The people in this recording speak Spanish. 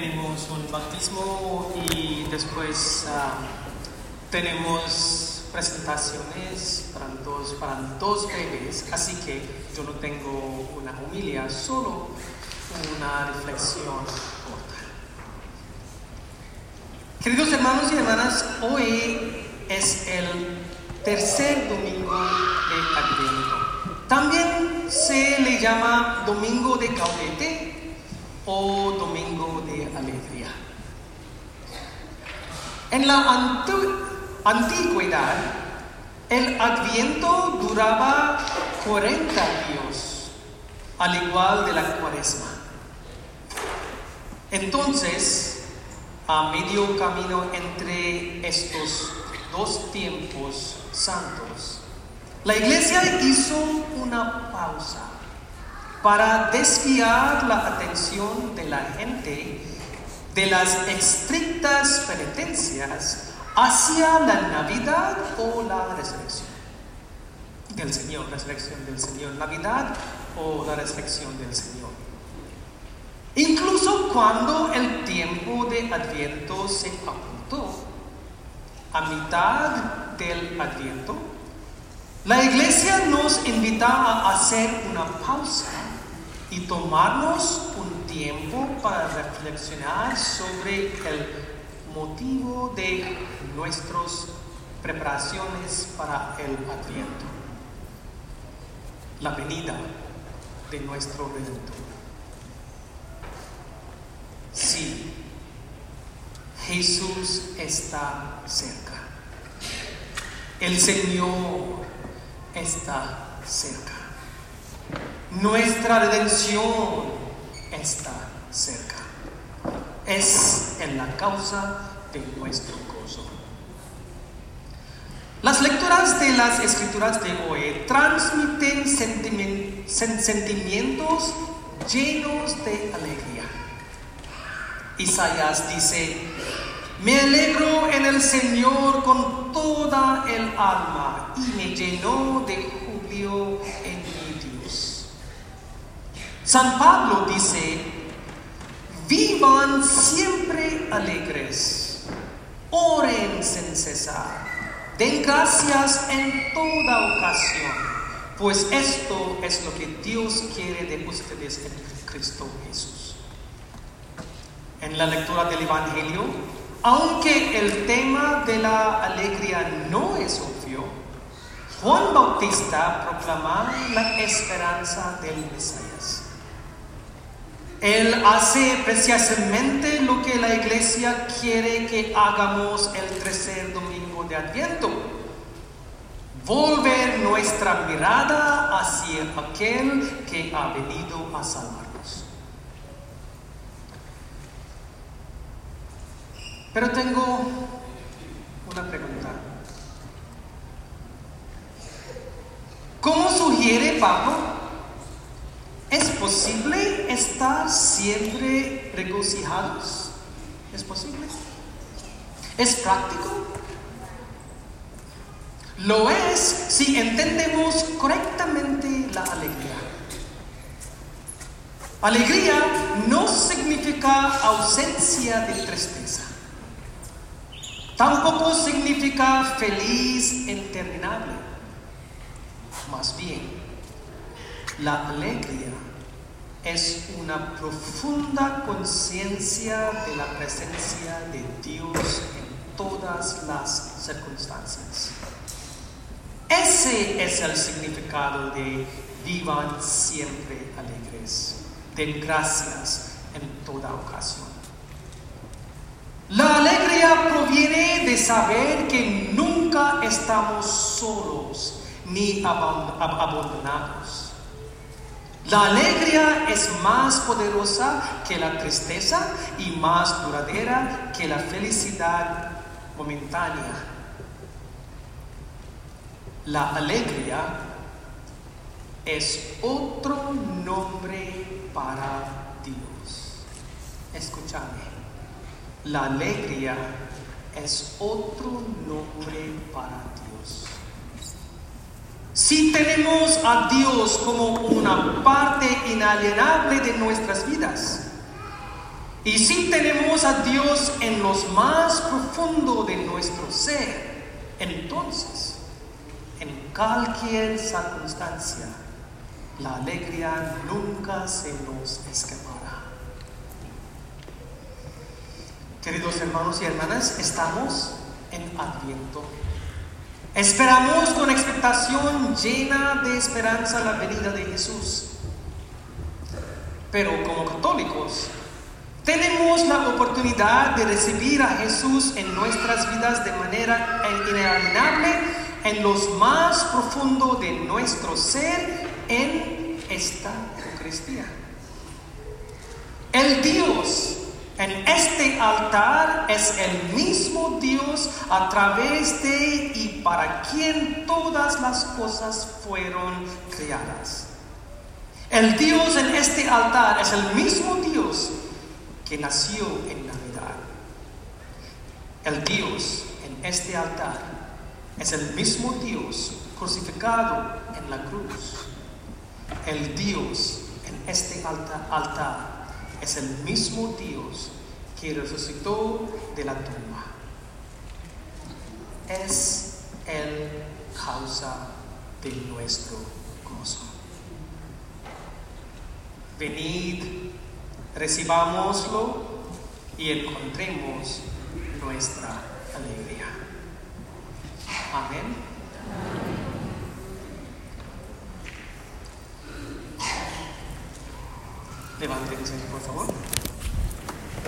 tenemos un bautismo y después ah, tenemos presentaciones para dos, para dos bebés, así que yo no tengo una humilia, solo una reflexión corta. Queridos hermanos y hermanas, hoy es el tercer domingo de Adviento. También se le llama domingo de Caudete o domingo de alegría. En la antigüedad, el Adviento duraba 40 días, al igual de la cuaresma. Entonces, a medio camino entre estos dos tiempos santos, la iglesia hizo una pausa para desviar la atención de la gente de las estrictas penitencias hacia la Navidad o la resurrección del Señor, resurrección del Señor, Navidad o la resurrección del Señor. Incluso cuando el tiempo de Adviento se apuntó, a mitad del Adviento, la iglesia nos invita a hacer una pausa y tomarnos un tiempo para reflexionar sobre el motivo de nuestras preparaciones para el Adviento, la venida de nuestro Redentor. Sí, Jesús está cerca. El Señor está cerca. Nuestra redención está cerca. Es en la causa de nuestro gozo. Las lecturas de las escrituras de hoy transmiten sentimientos llenos de alegría. Isaías dice, me alegro en el Señor con toda el alma y me llenó de júbilo en. San Pablo dice, vivan siempre alegres, oren sin cesar, den gracias en toda ocasión, pues esto es lo que Dios quiere de ustedes en Cristo Jesús en la lectura del Evangelio, aunque el tema de la alegría no es obvio, Juan Bautista proclama la esperanza del Mesías. Él hace precisamente lo que la iglesia quiere que hagamos el tercer domingo de Adviento. Volver nuestra mirada hacia aquel que ha venido a salvar. Pero tengo una pregunta. ¿Cómo sugiere Pablo? ¿Es posible estar siempre regocijados? ¿Es posible? ¿Es práctico? Lo es si entendemos correctamente la alegría. Alegría no significa ausencia de tristeza. Tampoco significa feliz interminable. Más bien, la alegría es una profunda conciencia de la presencia de Dios en todas las circunstancias. Ese es el significado de vivan siempre alegres, den gracias en toda ocasión. La alegría proviene de saber que nunca estamos solos ni abandonados. La alegría es más poderosa que la tristeza y más duradera que la felicidad momentánea. La alegría es otro nombre para Dios. Escúchame. La alegría es otro nombre para Dios. Si tenemos a Dios como una parte inalienable de nuestras vidas, Y si tenemos a Dios en los más profundo de nuestro ser, entonces, en cualquier circunstancia, la alegría nunca se nos escapará. Queridos hermanos y hermanas, estamos en Adviento. Esperamos con expectación llena de esperanza la venida de Jesús. Pero como católicos, tenemos la oportunidad de recibir a Jesús en nuestras vidas de manera inalienable en los más profundo de nuestro ser en esta Eucaristía. El Dios en este altar es el mismo Dios a través de y para quien todas las cosas fueron creadas. El Dios en este altar es el mismo Dios que nació en Navidad. El Dios en este altar es el mismo Dios crucificado en la cruz. El Dios en este altar es el mismo Dios que resucitó de la tumba. Es el causa de nuestro gozo. Venid, recibámoslo y encontremos nuestra alegría. Amén. Levanten por favor.